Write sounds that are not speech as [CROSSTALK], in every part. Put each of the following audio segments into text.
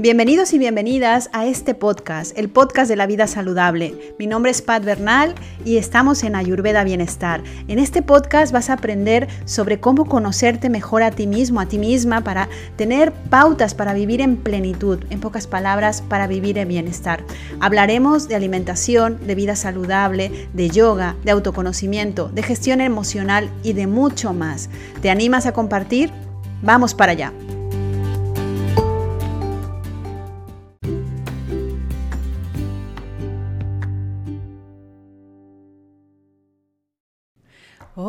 Bienvenidos y bienvenidas a este podcast, el podcast de la vida saludable. Mi nombre es Pat Bernal y estamos en Ayurveda Bienestar. En este podcast vas a aprender sobre cómo conocerte mejor a ti mismo, a ti misma, para tener pautas para vivir en plenitud, en pocas palabras, para vivir en bienestar. Hablaremos de alimentación, de vida saludable, de yoga, de autoconocimiento, de gestión emocional y de mucho más. ¿Te animas a compartir? Vamos para allá.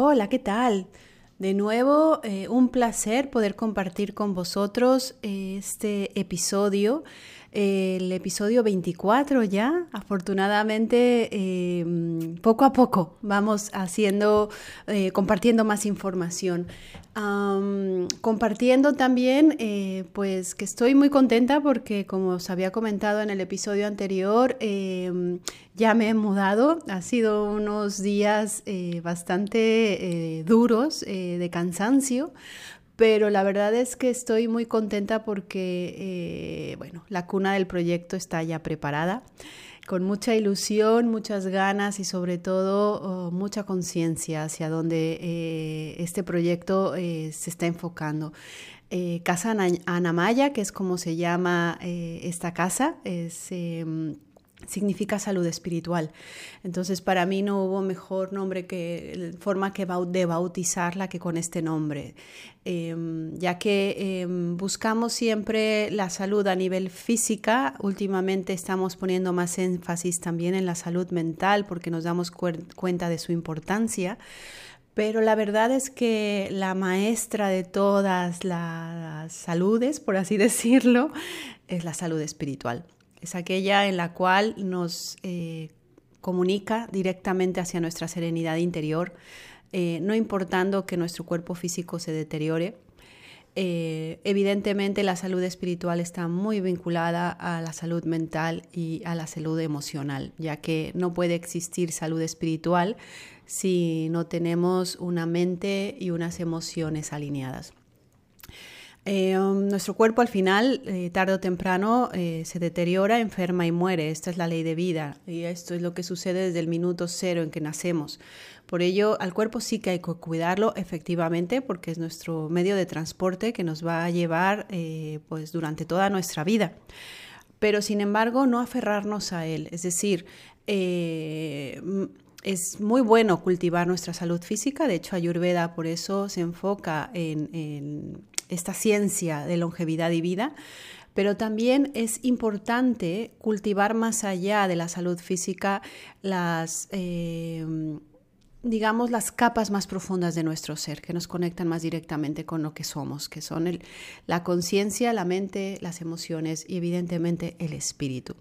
Hola, ¿qué tal? De nuevo, eh, un placer poder compartir con vosotros eh, este episodio el episodio 24 ya. Afortunadamente, eh, poco a poco vamos haciendo, eh, compartiendo más información. compartiendo también, eh, pues que estoy muy contenta porque como os había comentado en el episodio anterior, ya me he mudado. Ha sido unos días bastante duros de cansancio pero la verdad es que estoy muy contenta porque, eh, bueno, la cuna del proyecto está ya preparada, con mucha ilusión, muchas ganas y sobre todo oh, mucha conciencia hacia dónde eh, este proyecto eh, se está enfocando. casa Anamaya, que es como se llama esta casa, es em, significa salud espiritual. Entonces, para mí no hubo mejor nombre que forma que de bautizarla que con este nombre, em, ya que em, buscamos siempre la salud a nivel física. Últimamente estamos poniendo más énfasis también en la salud mental porque nos damos cuenta de su importancia. Pero la verdad es que la maestra de todas las saludes, por así [LAUGHS] decirlo, es la salud espiritual es aquella en la cual nos eh, comunica directamente hacia nuestra serenidad interior, eh, no importando que nuestro cuerpo físico se deteriore. Eh, evidentemente la salud espiritual está muy vinculada a la salud mental y a la salud emocional, ya que no puede existir salud espiritual si no tenemos una mente y unas emociones alineadas. Eh, um, nuestro cuerpo al final, eh, tarde o temprano, eh, se deteriora, enferma y muere. Esta es la ley de vida y esto es lo que sucede desde el minuto cero en que nacemos. Por ello, al cuerpo sí que hay que cuidarlo efectivamente porque es nuestro medio de transporte que nos va a llevar pues, durante toda nuestra vida. Pero sin embargo, no aferrarnos a él. Es decir, es muy bueno cultivar nuestra salud física, de hecho Ayurveda por eso se enfoca en esta ciencia de longevidad y vida, pero también es importante cultivar más allá de la salud física las, eh, digamos, las capas más profundas de nuestro ser, que nos conectan más directamente con lo que somos, que son la conciencia, la mente, las emociones y evidentemente el espíritu.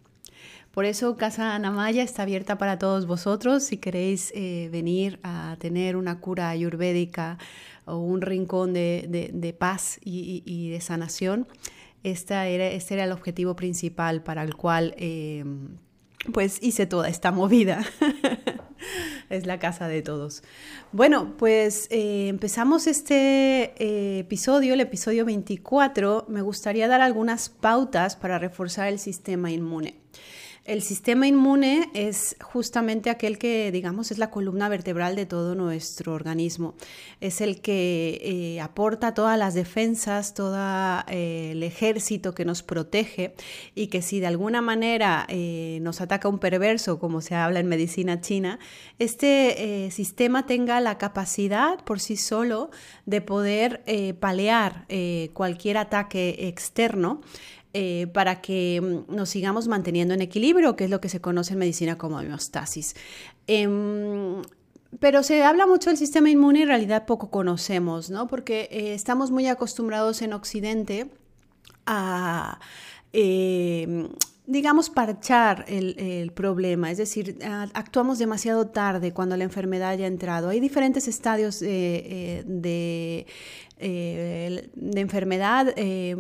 Por eso Casa Anamaya está abierta para todos vosotros. Si queréis eh, venir a tener una cura ayurvédica o un rincón de, paz y, de sanación, esta era, este era el objetivo principal para el cual eh, pues hice toda esta movida. [LAUGHS] es la casa de todos. Bueno, pues eh, empezamos este episodio, el episodio 24. Me gustaría dar algunas pautas para reforzar el sistema inmune. El sistema inmune es justamente aquel que, digamos, es la columna vertebral de todo nuestro organismo. Es el que eh, aporta todas las defensas, todo eh, el ejército que nos protege y que si de alguna manera eh, nos ataca un perverso, como se habla en medicina china, este sistema tenga la capacidad por sí solo de poder palear cualquier ataque externo eh, para que mm, nos sigamos manteniendo en equilibrio, que es lo que se conoce en medicina como homeostasis. Em, pero se habla mucho del sistema inmune y en realidad poco conocemos, ¿no? Porque eh, estamos muy acostumbrados en Occidente a em, digamos, parchar el, problema, es decir, actuamos demasiado tarde cuando la enfermedad ya ha entrado. Hay diferentes estadios eh, de, eh, de enfermedad, eh,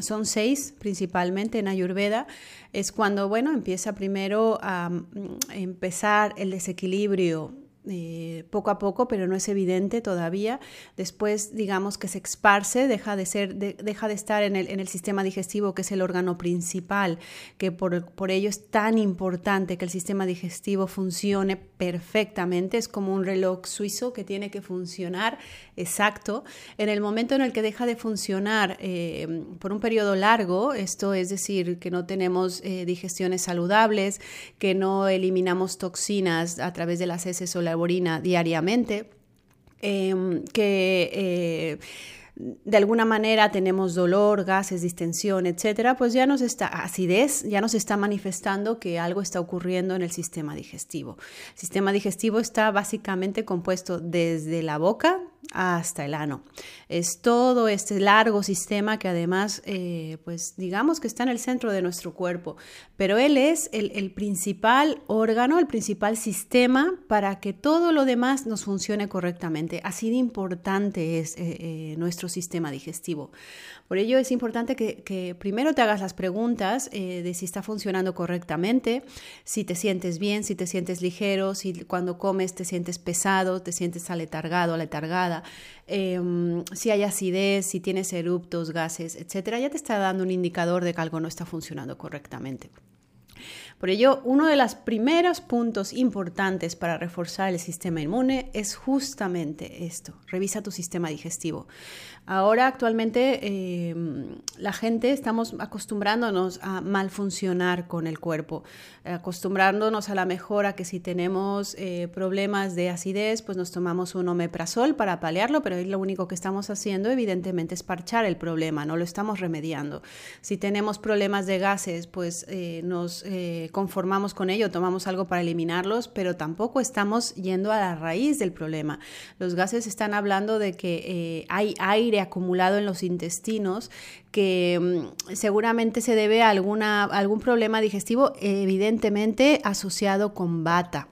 son seis principalmente en Ayurveda, es cuando, bueno, empieza primero a mm, empezar el desequilibrio eh, poco a poco, pero no es evidente todavía. Después, digamos que se esparce, deja de, ser, deja de estar en el, en el, sistema digestivo, que es el órgano principal, que por, por, ello es tan importante que el sistema digestivo funcione perfectamente. Es como un reloj suizo que tiene que funcionar exacto. En el momento en el que deja de funcionar eh, por un periodo largo, esto es decir, que no tenemos eh, digestiones saludables, que no eliminamos toxinas a través de las heces o la diariamente, em, que eh, de alguna manera tenemos dolor, gases, distensión, etcétera, pues ya nos está acidez, ya nos está manifestando que algo está ocurriendo en el sistema digestivo. El sistema digestivo está básicamente compuesto desde la boca hasta el ano. Es todo este largo sistema que además, eh, pues digamos que está en el centro de nuestro cuerpo, pero él es el, principal órgano, el principal sistema para que todo lo demás nos funcione correctamente. Así de importante es eh, eh, nuestro sistema digestivo. Por ello es importante que, primero te hagas las preguntas de si está funcionando correctamente, si te sientes bien, si te sientes ligero, si cuando comes te sientes pesado, te sientes aletargado, aletargada Em, si hay acidez, si tienes eruptos, gases, etcétera, ya te está dando un indicador de que algo no está funcionando correctamente. Por ello, uno de los primeros puntos importantes para reforzar el sistema inmune es justamente esto, revisa tu sistema digestivo. Ahora actualmente eh, la gente estamos acostumbrándonos a mal funcionar con el cuerpo, acostumbrándonos a la mejora que si tenemos eh, problemas de acidez, pues nos tomamos un omeprazol para paliarlo, pero lo único que estamos haciendo evidentemente es parchar el problema, no lo estamos remediando. Si tenemos problemas de gases, pues eh, nos conformamos con ello, tomamos algo para eliminarlos, pero tampoco estamos yendo a la raíz del problema. Los gases están hablando de que hay aire acumulado en los intestinos que mm, seguramente se debe a alguna, algún problema digestivo evidentemente asociado con bata.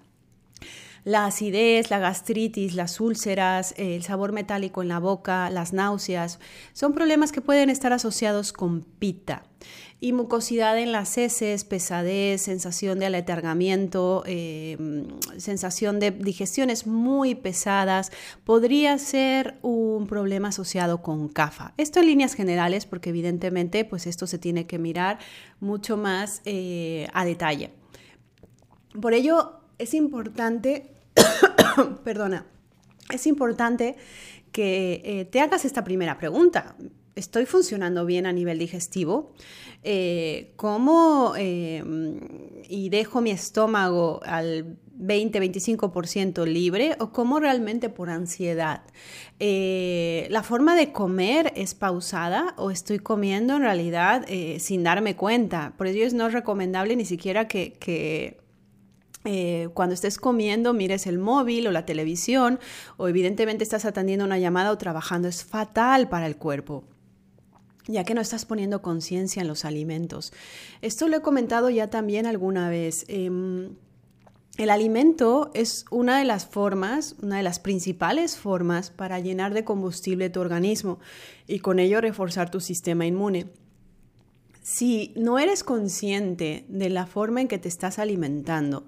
La acidez, la gastritis, las úlceras, el sabor metálico en la boca, las náuseas, son problemas que pueden estar asociados con pita y mucosidad en las heces, pesadez, sensación de aletargamiento, em, sensación de digestiones muy pesadas, podría ser un problema asociado con CAFA. Esto en líneas generales, porque evidentemente pues esto se tiene que mirar mucho más eh, a detalle. Por ello es importante, [COUGHS] perdona, es importante que eh, te hagas esta primera pregunta. ¿Estoy funcionando bien a nivel digestivo? Eh, ¿Cómo eh, y dejo mi estómago al 20-25% libre o cómo realmente por ansiedad? Eh, ¿La forma de comer es pausada o estoy comiendo en realidad sin darme cuenta? Por ello es no recomendable ni siquiera que, cuando estés comiendo mires el móvil o la televisión o evidentemente estás atendiendo una llamada o trabajando. Es fatal para el cuerpo ya que no estás poniendo conciencia en los alimentos. Esto lo he comentado ya también alguna vez. Em, el alimento es una de las formas, una de las principales formas para llenar de combustible tu organismo y con ello reforzar tu sistema inmune. Si no eres consciente de la forma en que te estás alimentando,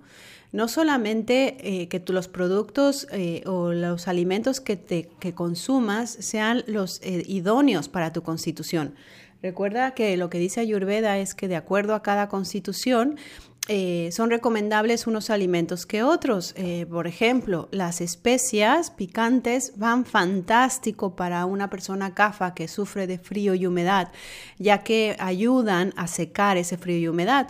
no solamente eh, que los productos eh, o los alimentos que, te, que consumas sean los eh, idóneos para tu constitución. Recuerda que lo que dice Ayurveda es que de acuerdo a cada constitución son recomendables unos alimentos que otros. por ejemplo, las especias picantes van fantástico para una persona CAFA que sufre de frío y humedad, ya que ayudan a secar ese frío y humedad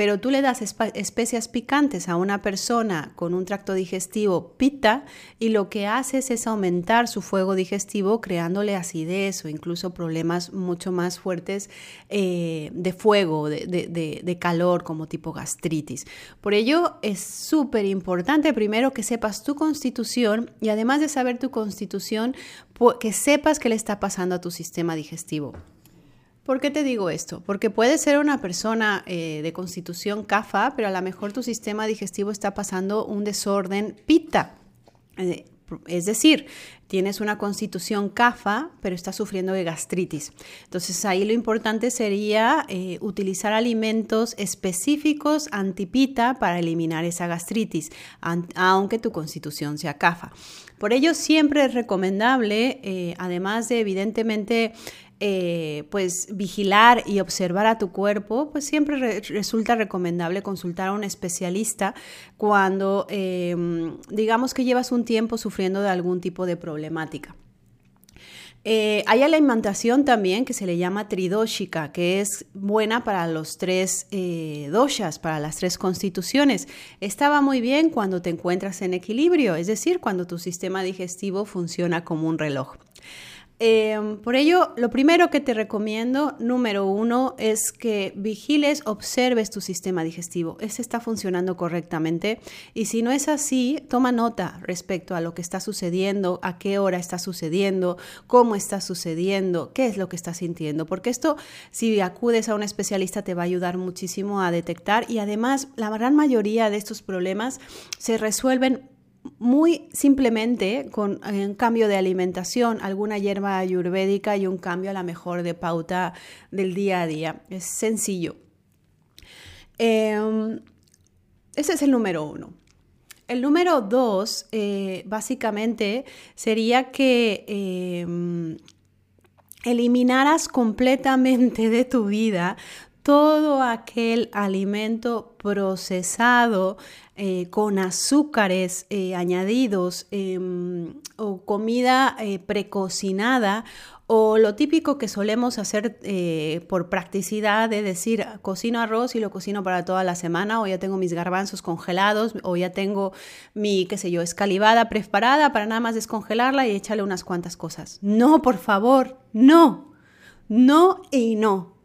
pero tú le das especias picantes a una persona con un tracto digestivo pita y lo que haces es aumentar su fuego digestivo creándole acidez o incluso problemas mucho más fuertes eh, de fuego, de, calor como tipo gastritis. Por ello es súper importante primero que sepas tu constitución y además de saber tu constitución, que sepas qué le está pasando a tu sistema digestivo. ¿Por qué te digo esto? Porque puede ser una persona eh, de constitución CAFA, pero a lo mejor tu sistema digestivo está pasando un desorden PITA. Eh, Es decir, tienes una constitución CAFA, pero estás sufriendo de gastritis. Entonces ahí lo importante sería eh, utilizar alimentos específicos antipita para eliminar esa gastritis, aunque tu constitución sea CAFA. Por ello siempre es recomendable, además de evidentemente eh, pues vigilar y observar a tu cuerpo, pues siempre resulta recomendable consultar a un especialista cuando em, digamos que llevas un tiempo sufriendo de algún tipo de problemática. Eh, hay alimentación también que se le llama tridóxica, que es buena para los tres eh, doshas, para las tres constituciones. Esta va muy bien cuando te encuentras en equilibrio, es decir, cuando tu sistema digestivo funciona como un reloj. Em, por ello, lo primero que te recomiendo, número uno, es que vigiles, observes tu sistema digestivo. ¿Ese está funcionando correctamente? Y si no es así, toma nota respecto a lo que está sucediendo, a qué hora está sucediendo, cómo está sucediendo, qué es lo que estás sintiendo. Porque esto, si acudes a un especialista, te va a ayudar muchísimo a detectar. Y además, la gran mayoría de estos problemas se resuelven muy simplemente con eh, un cambio de alimentación, alguna hierba ayurvédica y un cambio a la mejor de pauta del día a día. Es sencillo. Em, ese es el número uno. El número dos, eh, básicamente, sería que em, eliminaras completamente de tu vida todo aquel alimento procesado eh, con azúcares eh, añadidos em, o comida eh, precocinada o lo típico que solemos hacer por practicidad de decir cocino arroz y lo cocino para toda la semana o ya tengo mis garbanzos congelados o ya tengo mi, qué sé yo, escalivada preparada para nada más descongelarla y echarle unas cuantas cosas. No, por favor, no, no y no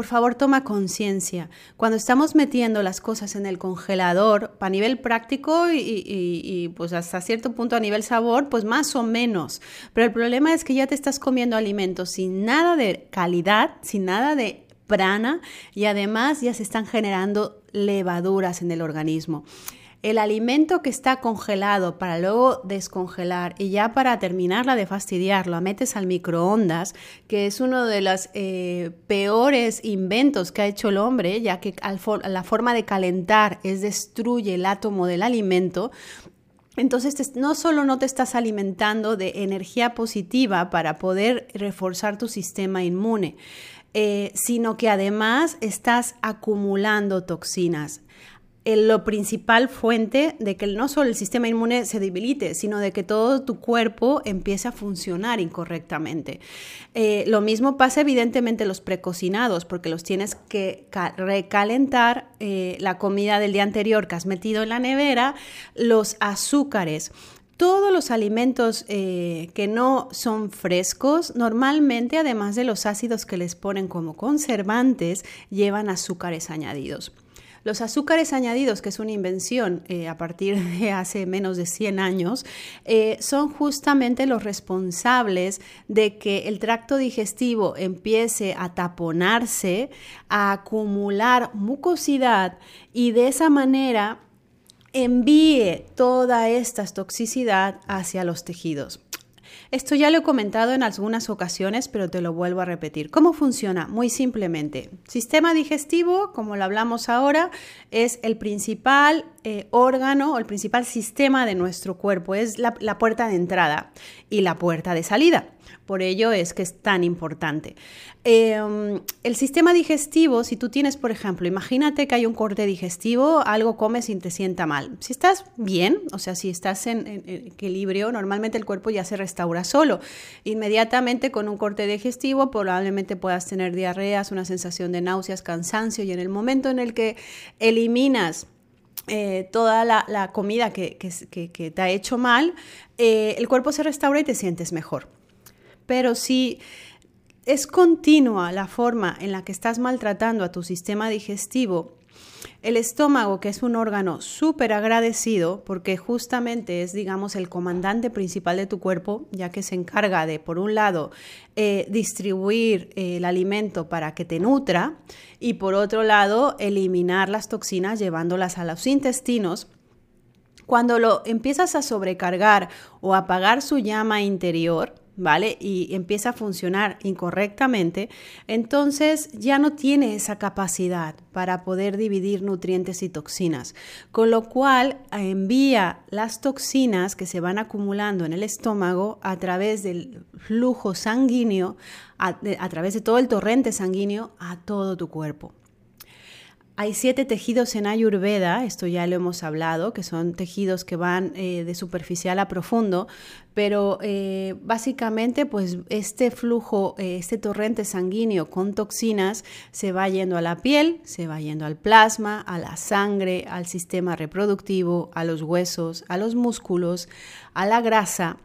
por favor toma conciencia. Cuando estamos metiendo las cosas en el congelador, a nivel práctico y, pues hasta cierto punto a nivel sabor, pues más o menos. Pero el problema es que ya te estás comiendo alimentos sin nada de calidad, sin nada de prana y además ya se están generando levaduras en el organismo el alimento que está congelado para luego descongelar y ya para terminarla de fastidiar, lo metes al microondas, que es uno de los eh, peores inventos que ha hecho el hombre, ya que la forma de calentar es destruye el átomo del alimento, entonces, no solo no te estás alimentando de energía positiva para poder reforzar tu sistema inmune, eh, sino que además estás acumulando toxinas lo principal fuente de que no solo el sistema inmune se debilite, sino de que todo tu cuerpo empiece a funcionar incorrectamente. Eh, lo mismo pasa evidentemente los precocinados, porque los tienes que recalentar eh, la comida del día anterior que has metido en la nevera, los azúcares. Todos los alimentos eh, que no son frescos, normalmente, además de los ácidos que les ponen como conservantes, llevan azúcares añadidos. Los azúcares añadidos, que es una invención eh, a partir [LAUGHS] de hace menos de 100 años, eh, son justamente los responsables de que el tracto digestivo empiece a taponarse, a acumular mucosidad y de esa manera envíe toda esta toxicidad hacia los tejidos. Esto ya lo he comentado en algunas ocasiones, pero te lo vuelvo a repetir. ¿Cómo funciona? Muy simplemente. Sistema digestivo, como lo hablamos ahora, es el principal eh, órgano o el principal sistema de nuestro cuerpo. Es la, la puerta de entrada y la puerta de salida. Por ello es que es tan importante. Em, el sistema digestivo, si tú tienes, por ejemplo, imagínate que hay un corte digestivo, algo comes y te sienta mal. Si estás bien, o sea, si estás en, equilibrio, normalmente el cuerpo ya se restaura solo. Inmediatamente con un corte digestivo probablemente puedas tener diarreas, una sensación de náuseas, cansancio y en el momento en el que eliminas eh, toda la, comida que, te ha hecho mal, eh, el cuerpo se restaura y te sientes mejor. Pero si es continua la forma en la que estás maltratando a tu sistema digestivo, el estómago, que es un órgano súper agradecido, porque justamente es, digamos, el comandante principal de tu cuerpo, ya que se encarga de, por un lado, eh, distribuir eh, el alimento para que te nutra y, por otro lado, eliminar las toxinas llevándolas a los intestinos. Cuando lo empiezas a sobrecargar o apagar su llama interior, Y empieza a funcionar incorrectamente, entonces ya no tiene esa capacidad para poder dividir nutrientes y toxinas, con lo cual envía las toxinas que se van acumulando en el estómago a través del flujo sanguíneo, a través de todo el torrente sanguíneo a todo tu cuerpo. Hay siete tejidos en Ayurveda, esto ya lo hemos hablado, que son tejidos que van eh, de superficial a profundo, pero eh, básicamente pues este flujo, eh, este torrente sanguíneo con toxinas se va yendo a la piel, se va yendo al plasma, a la sangre, al sistema reproductivo, a los huesos, a los músculos, a la grasa,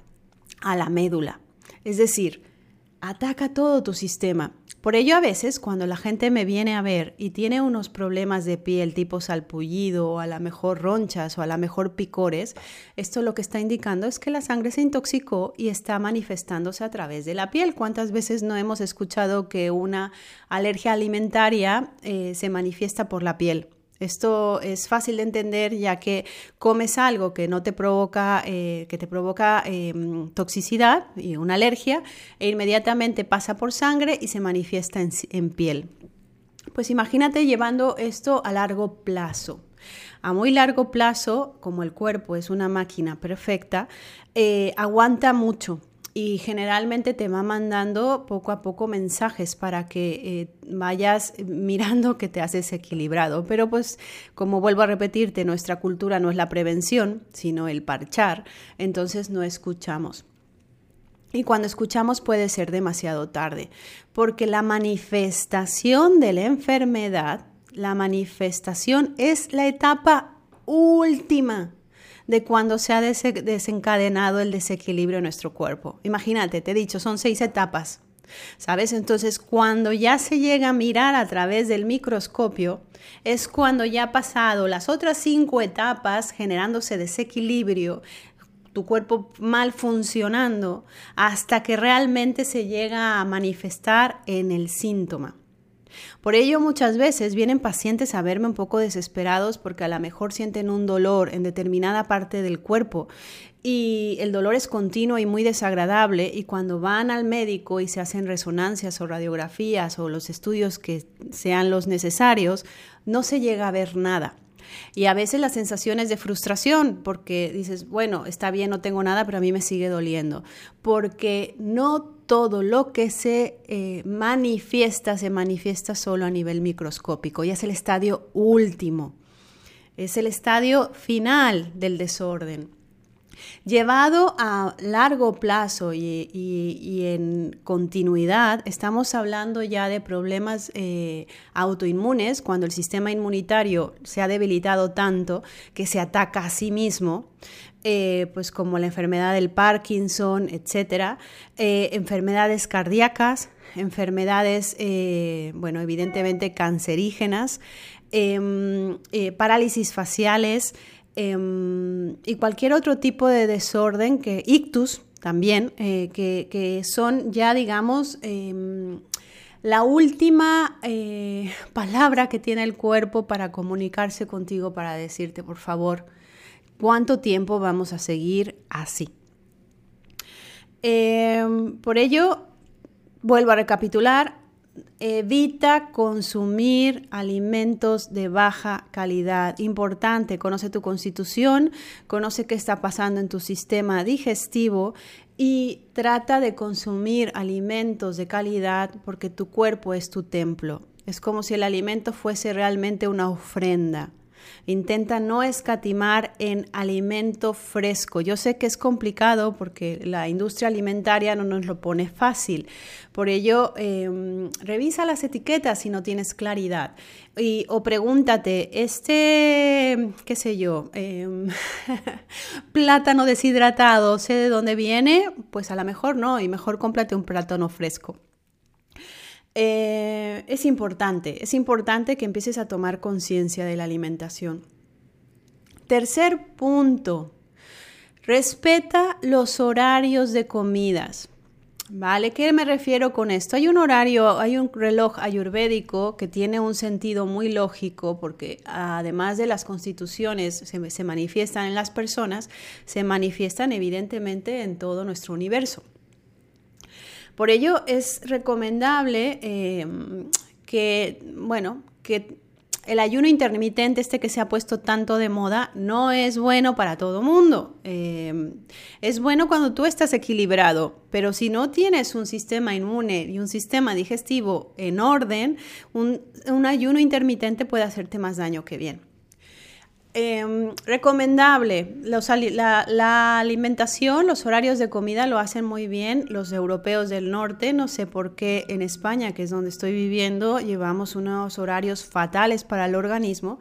a la médula. Es decir, ataca todo tu sistema. Por ello a veces cuando la gente me viene a ver y tiene unos problemas de piel tipo salpullido o a la mejor ronchas o a la mejor picores, esto lo que está indicando es que la sangre se intoxicó y está manifestándose a través de la piel. ¿Cuántas veces no hemos escuchado que una alergia alimentaria eh, se manifiesta por la piel? Esto es fácil de entender ya que comes algo que no te provoca, eh, que te provoca em, toxicidad y una alergia e inmediatamente pasa por sangre y se manifiesta en, piel. Pues imagínate llevando esto a largo plazo. A muy largo plazo, como el cuerpo es una máquina perfecta, eh, aguanta mucho y generalmente te va mandando poco a poco mensajes para que eh, vayas mirando que te haces equilibrado. Pero pues como vuelvo a repetirte, nuestra cultura no es la prevención, sino el parchar, entonces no escuchamos. Y cuando escuchamos puede ser demasiado tarde, porque la manifestación de la enfermedad, la manifestación es la etapa última de cuando se ha desencadenado el desequilibrio en nuestro cuerpo. Imagínate, te he dicho, son seis etapas. ¿Sabes? Entonces, cuando ya se llega a mirar a través del microscopio, es cuando ya ha pasado las otras cinco etapas generándose desequilibrio, tu cuerpo mal funcionando, hasta que realmente se llega a manifestar en el síntoma. Por ello muchas veces vienen pacientes a verme un poco desesperados porque a lo mejor sienten un dolor en determinada parte del cuerpo y el dolor es continuo y muy desagradable y cuando van al médico y se hacen resonancias o radiografías o los estudios que sean los necesarios, no se llega a ver nada. Y a veces la sensación es de frustración porque dices, bueno, está bien, no tengo nada, pero a mí me sigue doliendo. Porque no todo lo que se eh, manifiesta se manifiesta solo a nivel microscópico. Y es el estadio último. Es el estadio final del desorden. Llevado a largo plazo y, en continuidad, estamos hablando ya de problemas eh, autoinmunes, cuando el sistema inmunitario se ha debilitado tanto que se ataca a sí mismo, eh, pues como la enfermedad del Parkinson, etcétera, eh, enfermedades cardíacas, enfermedades, bueno, evidentemente cancerígenas, em, parálisis faciales, Em, y cualquier otro tipo de desorden, que ictus también, eh, que, son ya, digamos, em, la última eh, palabra que tiene el cuerpo para comunicarse contigo, para decirte, por favor, cuánto tiempo vamos a seguir así. Em, por ello, vuelvo a recapitular, Evita consumir alimentos de baja calidad. Importante, conoce tu constitución, conoce qué está pasando en tu sistema digestivo y trata de consumir alimentos de calidad porque tu cuerpo es tu templo. Es como si el alimento fuese realmente una ofrenda. Intenta no escatimar en alimento fresco. Yo sé que es complicado porque la industria alimentaria no nos lo pone fácil. Por ello, em, revisa las etiquetas si no tienes claridad. Y, o pregúntate, este, qué sé yo, em, [LAUGHS] plátano deshidratado, ¿sé de dónde viene? Pues a lo mejor no, y mejor cómprate un plátano fresco. Eh, es importante, es importante que empieces a tomar conciencia de la alimentación. Tercer punto, respeta los horarios de comidas. ¿Vale? ¿Qué me refiero con esto? Hay un horario, hay un reloj ayurvédico que tiene un sentido muy lógico porque además de las constituciones se, se manifiestan en las personas, se manifiestan evidentemente en todo nuestro universo. Por ello es recomendable eh, que, bueno, que el ayuno intermitente, este que se ha puesto tanto de moda, no es bueno para todo mundo. Eh, es bueno cuando tú estás equilibrado, pero si no tienes un sistema inmune y un sistema digestivo en orden, un ayuno intermitente puede hacerte más daño que bien. Em, recomendable, la, alimentación, los horarios de comida lo hacen muy bien los europeos del norte. No sé por qué en España, que es donde estoy viviendo, llevamos unos horarios fatales para el organismo.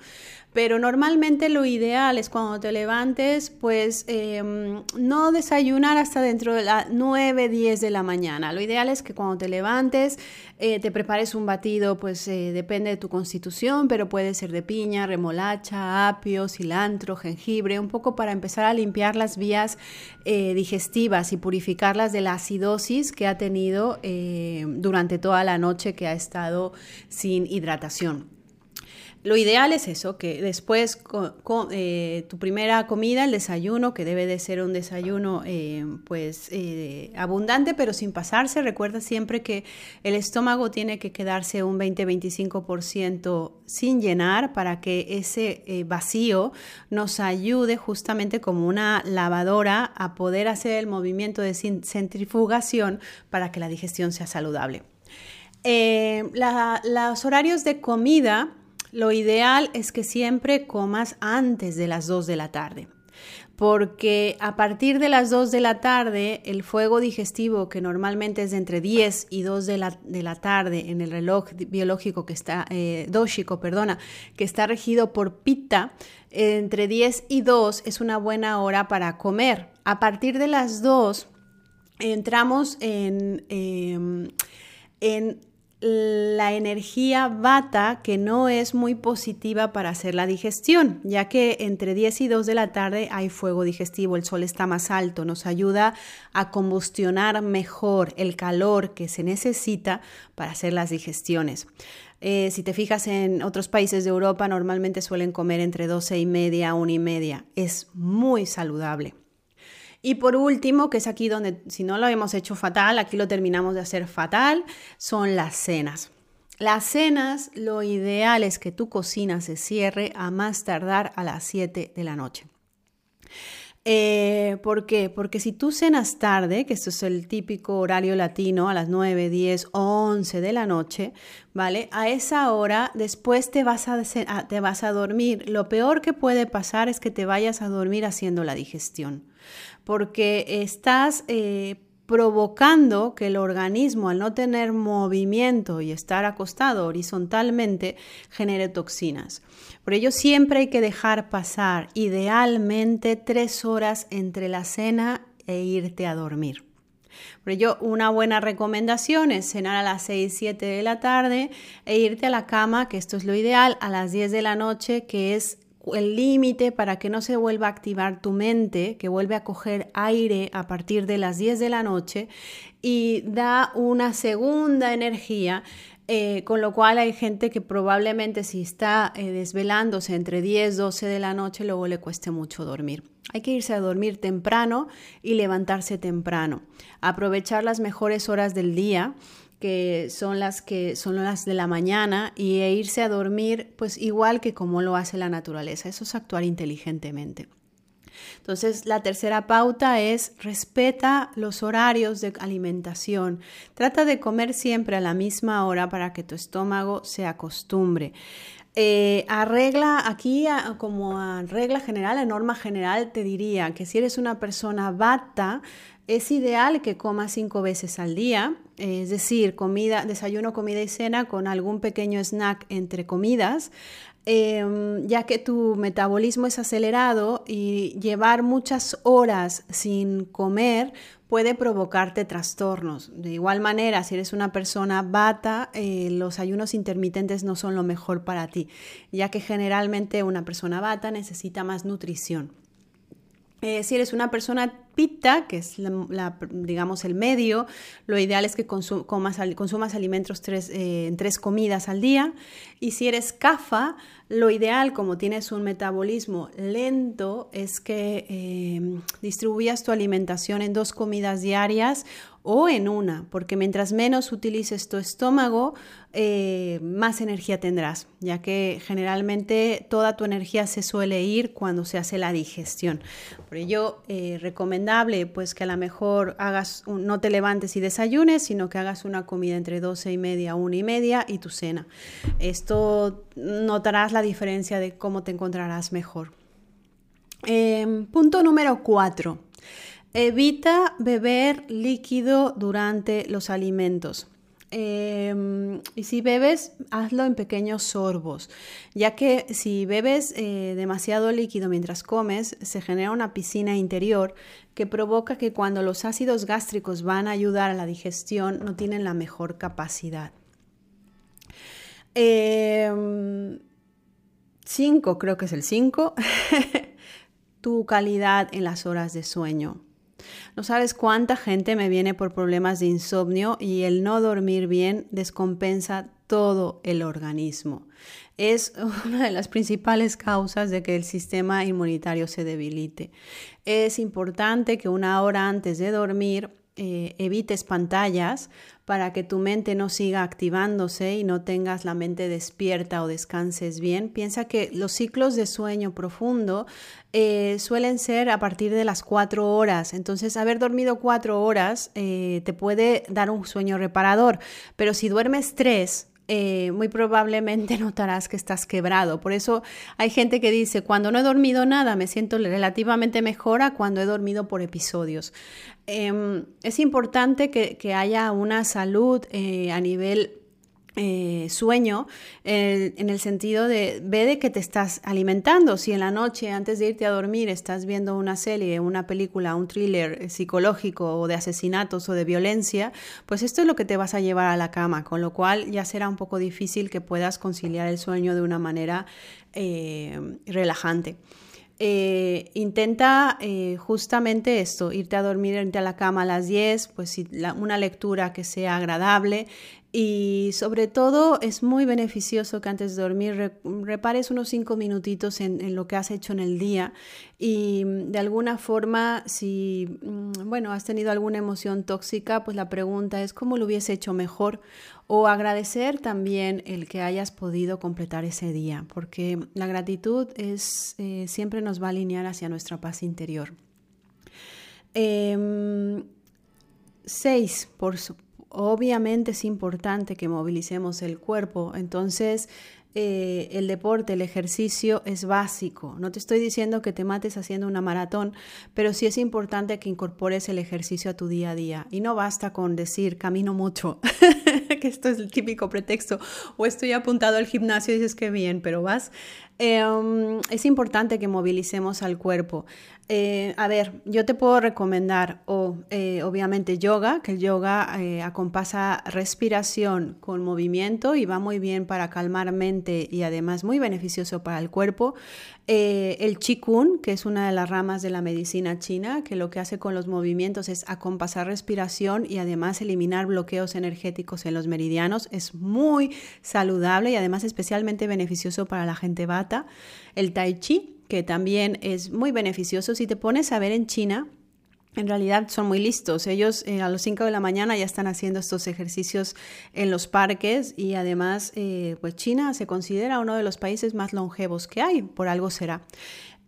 Pero normalmente lo ideal es cuando te levantes, pues em, no desayunar hasta dentro de las 9, 10 de la mañana. Lo ideal es que cuando te levantes eh, te prepares un batido, pues eh, depende de tu constitución, pero puede ser de piña, remolacha, apio, cilantro, jengibre, un poco para empezar a limpiar las vías eh, digestivas y purificarlas de la acidosis que ha tenido durante toda la noche que ha estado sin hidratación. Lo ideal es eso, que después eh, tu primera comida, el desayuno, que debe de ser un desayuno eh, pues eh, abundante, pero sin pasarse. Recuerda siempre que el estómago tiene que quedarse un 20-25% sin llenar para que ese vacío nos ayude justamente como una lavadora a poder hacer el movimiento de centrifugación para que la digestión sea saludable. los horarios de comida lo ideal es que siempre comas antes de las 2 de la tarde, porque a partir de las 2 de la tarde el fuego digestivo, que normalmente es de entre 10 y 2 de la, tarde en el reloj biológico que está, eh, perdona, que está regido por Pitta, entre 10 y 2 es una buena hora para comer. A partir de las 2 entramos en, em, en la energía bata que no es muy positiva para hacer la digestión, ya que entre 10 y 2 de la tarde hay fuego digestivo, el sol está más alto, nos ayuda a combustionar mejor el calor que se necesita para hacer las digestiones. Eh, si te fijas en otros países de Europa, normalmente suelen comer entre 12 y media, 1 y media. Es muy saludable. Y por último, que es aquí donde si no lo hemos hecho fatal, aquí lo terminamos de hacer fatal, son las cenas. Las cenas, lo ideal es que tu cocina se cierre a más tardar a las 7 de la noche. Eh, ¿Por qué? Porque si tú cenas tarde, que esto es el típico horario latino, a las 9, 10 o 11 de la noche, ¿vale? A esa hora después te vas a, te vas a dormir. Lo peor que puede pasar es que te vayas a dormir haciendo la digestión porque estás eh, provocando que el organismo, al no tener movimiento y estar acostado horizontalmente, genere toxinas. Por ello, siempre hay que dejar pasar idealmente tres horas entre la cena e irte a dormir. Por ello, una buena recomendación es cenar a las 6, 7 de la tarde e irte a la cama, que esto es lo ideal, a las 10 de la noche, que es el límite para que no se vuelva a activar tu mente, que vuelve a coger aire a partir de las 10 de la noche y da una segunda energía. Eh, con lo cual hay gente que probablemente si está eh, desvelándose entre 10 12 de la noche, luego le cueste mucho dormir. Hay que irse a dormir temprano y levantarse temprano. Aprovechar las mejores horas del día que son las que son las de la mañana y e irse a dormir pues igual que como lo hace la naturaleza. Eso es actuar inteligentemente. Entonces, la tercera pauta es respeta los horarios de alimentación. Trata de comer siempre a la misma hora para que tu estómago se acostumbre. Eh, arregla aquí, como a regla general, a norma general, te diría que si eres una persona bata, es ideal que comas cinco veces al día, es decir, comida, desayuno, comida y cena con algún pequeño snack entre comidas, em, ya que tu metabolismo es acelerado y llevar muchas horas sin comer puede provocarte trastornos. De igual manera, si eres una persona bata, eh, los ayunos intermitentes no son lo mejor para ti, ya que generalmente una persona bata necesita más nutrición. Eh, si eres una persona pita, que es la, digamos el medio, lo ideal es que consumas alimentos eh, en tres comidas al día. Y si eres CAFA, lo ideal, como tienes un metabolismo lento, es que eh, distribuyas tu alimentación en dos comidas diarias o en una, porque mientras menos utilices tu estómago, eh, más energía tendrás, ya que generalmente toda tu energía se suele ir cuando se hace la digestión. Por ello, eh, pues que a lo mejor hagas, no te levantes y desayunes, sino que hagas una comida entre 12 y media, una y media y tu cena. Esto notarás la diferencia de cómo te encontrarás mejor. Em, punto número 4. Evita beber líquido durante los alimentos. Em, y si bebes, hazlo en pequeños sorbos, ya que si bebes eh, demasiado líquido mientras comes, se genera una piscina interior que provoca que cuando los ácidos gástricos van a ayudar a la digestión, no tienen la mejor capacidad. Em, cinco, creo que es el 5, [LAUGHS] tu calidad en las horas de sueño. No sabes cuánta gente me viene por problemas de insomnio y el no dormir bien descompensa todo el organismo. Es una de las principales causas de que el sistema inmunitario se debilite. Es importante que una hora antes de dormir eh, evites pantallas para que tu mente no siga activándose y no tengas la mente despierta o descanses bien. Piensa que los ciclos de sueño profundo eh, suelen ser a partir de las cuatro horas. Entonces, haber dormido cuatro horas eh, te puede dar un sueño reparador, pero si duermes tres, eh, muy probablemente [LAUGHS] notarás que estás quebrado. Por eso hay gente que dice, cuando no he dormido nada, me siento relativamente mejor a cuando he dormido por episodios. Em, es importante que, que, haya una salud a nivel eh, sueño en el sentido de ve de que te estás alimentando. Si en la noche antes de irte a dormir estás viendo una serie, una película, un thriller psicológico o de asesinatos o de violencia, pues esto es lo que te vas a llevar a la cama, con lo cual ya será un poco difícil que puedas conciliar el sueño de una manera eh, relajante. Eh, intenta justamente esto, irte a dormir, irte a la cama a las 10, pues una lectura que sea agradable, y sobre todo es muy beneficioso que antes de dormir repares unos cinco minutitos en, lo que has hecho en el día y mm, de alguna forma si mm, bueno has tenido alguna emoción tóxica pues la pregunta es cómo lo hubiese hecho mejor o agradecer también el que hayas podido completar ese día porque la gratitud es eh, siempre nos va a alinear hacia nuestra paz interior. Em, seis, por, Obviamente es importante que movilicemos el cuerpo, entonces eh, el deporte, el ejercicio es básico. No te estoy diciendo que te mates haciendo una maratón, pero sí es importante que incorpores el ejercicio a tu día a día. Y no basta con decir camino mucho, [LAUGHS] que esto es el típico pretexto, o estoy apuntado al gimnasio y dices que bien, pero vas. Em, es importante que movilicemos al cuerpo. Eh, a ver, yo te puedo recomendar eh, obviamente yoga, que el yoga eh, acompasa respiración con movimiento y va muy bien para calmar mente y además muy beneficioso para el cuerpo. el qigong, que es una de las ramas de la medicina china, que lo que hace con los movimientos es acompasar respiración y además eliminar bloqueos energéticos en los meridianos, es muy saludable y además especialmente beneficioso para la gente bata. El tai chi, que también es muy beneficioso. Si te pones a ver en China, en realidad son muy listos. Ellos eh, a las 5 de la mañana ya están haciendo estos ejercicios en los parques y además, eh, pues China se considera uno de los países más longevos que hay, por algo será.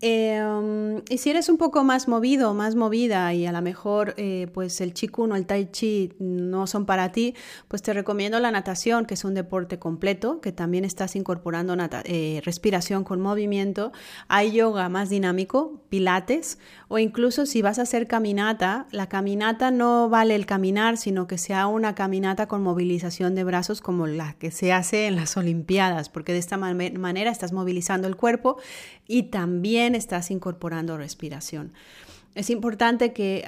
Em, y si eres un poco más movido, más movida y a lo mejor eh, pues el Qigong o el Tai Chi no son para ti, pues te recomiendo la natación, que es un deporte completo, que también estás incorporando eh, respiración con movimiento. Hay yoga más dinámico, pilates, o incluso si vas a hacer caminata, la caminata no vale el caminar, sino que sea una caminata con movilización de brazos como la que se hace en las Olimpiadas, porque de esta manera estás movilizando el cuerpo y también estás incorporando respiración. es importante que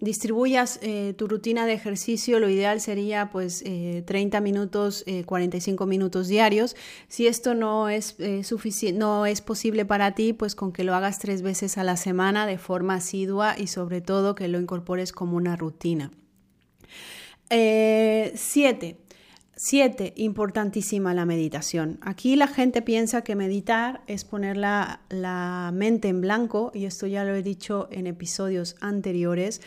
distribuyas eh, tu rutina de ejercicio. Lo ideal sería pues 30 minutos, 45 minutos diarios. Si esto no es, no es posible para ti, pues con que lo hagas tres veces a la semana de forma asidua y sobre todo que lo incorpores como una rutina. siete, Siete, importantísima la meditación. Aquí la gente piensa que meditar es poner la, la, mente en blanco, y esto ya lo he dicho en episodios anteriores.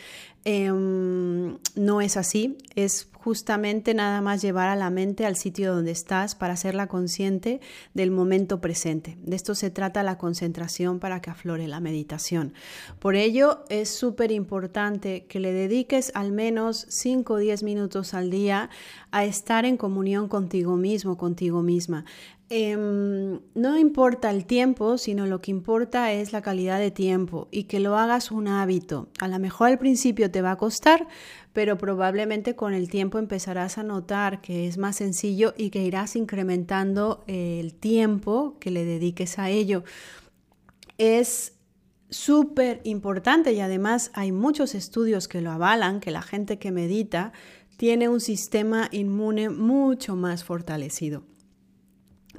Em, no es así, es justamente nada más llevar a la mente al sitio donde estás para hacerla consciente del momento presente. De esto se trata la concentración para que aflore la meditación. Por ello es súper importante que le dediques al menos 5 o 10 minutos al día a estar en comunión contigo mismo, contigo misma. Em, no importa el tiempo, sino lo que importa es la calidad de tiempo y que lo hagas un hábito. A lo mejor al principio te va a costar, pero probablemente con el tiempo empezarás a notar que es más sencillo y que irás incrementando el tiempo que le dediques a ello. Es súper importante y además hay muchos estudios que lo avalan, que la gente que medita tiene un sistema inmune mucho más fortalecido.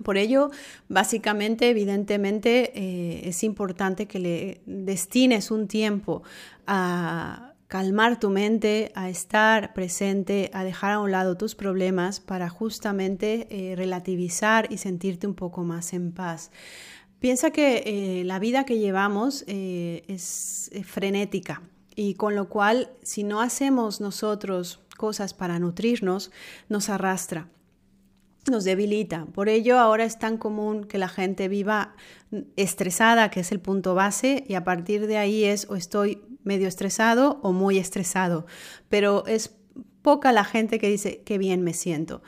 Por ello, básicamente, evidentemente, eh, es importante que le destines un tiempo a calmar tu mente, a estar presente, a dejar a un lado tus problemas para justamente eh, relativizar y sentirte un poco más en paz. Piensa que eh, la vida que llevamos es frenética y con lo cual si no hacemos nosotros cosas para nutrirnos, nos arrastra nos debilita. Por ello ahora es tan común que la gente viva estresada, que es el punto base, y a partir de ahí es o estoy medio estresado o muy estresado. Pero es poca la gente que dice qué bien me siento.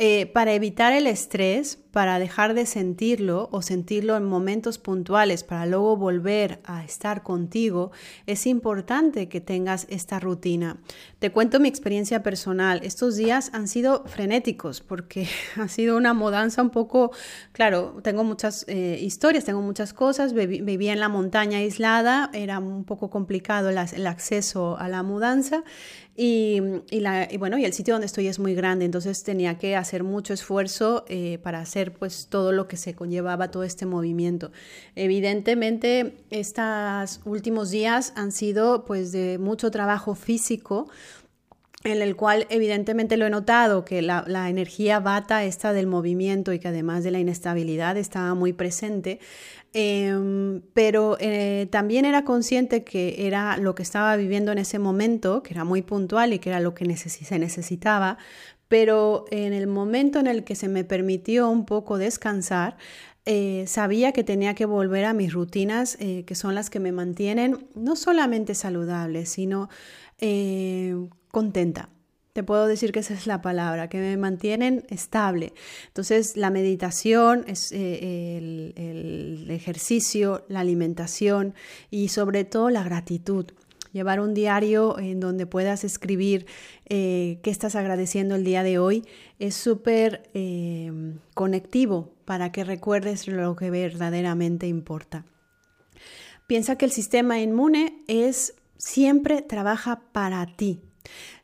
Eh, para evitar el estrés, para dejar de sentirlo o sentirlo en momentos puntuales, para luego volver a estar contigo, es importante que tengas esta rutina. Te cuento mi experiencia personal. Estos días han sido frenéticos porque [LAUGHS] ha sido una mudanza un poco, claro, tengo muchas eh, historias, tengo muchas cosas, vivía en la montaña aislada, era un poco complicado el acceso a la mudanza y, la, y, bueno, y el sitio donde estoy es muy grande, entonces tenía que hacer mucho esfuerzo eh, para hacer pues todo lo que se conllevaba todo este movimiento. Evidentemente, estos últimos días han sido pues de mucho trabajo físico, en el cual evidentemente lo he notado, que la, la, energía bata esta del movimiento y que además de la inestabilidad estaba muy presente, Em, pero eh, también era consciente que era lo que estaba viviendo en ese momento, que era muy puntual y que era lo que se necesitaba, pero en el momento en el que se me permitió un poco descansar, eh, sabía que tenía que volver a mis rutinas, eh, que son las que me mantienen no solamente saludable, sino contenta. Te puedo decir que esa es la palabra, que me mantienen estable. Entonces, la meditación, es, eh, el, ejercicio, la alimentación y sobre todo la gratitud. Llevar un diario en donde puedas escribir eh, qué estás agradeciendo el día de hoy es súper eh, conectivo para que recuerdes lo que verdaderamente importa. Piensa que el sistema inmune es siempre trabaja para ti,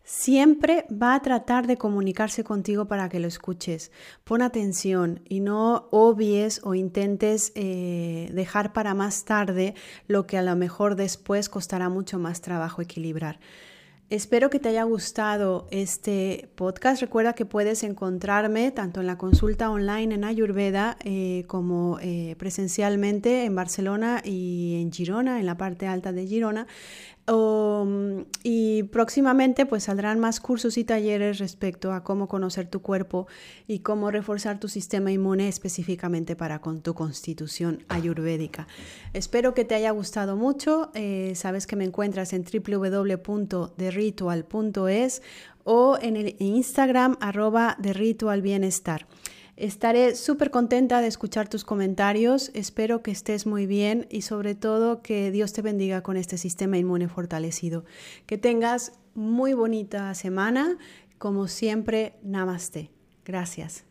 siempre va a tratar de comunicarse contigo para que lo escuches. Pon atención y no obvies o intentes eh, dejar para más tarde lo que a lo mejor después costará mucho más trabajo equilibrar. Espero que te haya gustado este podcast. Recuerda que puedes encontrarme tanto en la consulta online en Ayurveda eh, como eh, presencialmente en Barcelona y en Girona, en la parte alta de Girona. Um, y próximamente pues saldrán más cursos y talleres respecto a cómo conocer tu cuerpo y cómo reforzar tu sistema inmune específicamente para con tu constitución ayurvédica. Espero que te haya gustado mucho. Eh, sabes que me encuentras en www.derritual.es o en el Instagram arroba de. Estaré súper contenta de escuchar tus comentarios, espero que estés muy bien y sobre todo que Dios te bendiga con este sistema inmune fortalecido. Que tengas muy bonita semana, como siempre, namaste. Gracias.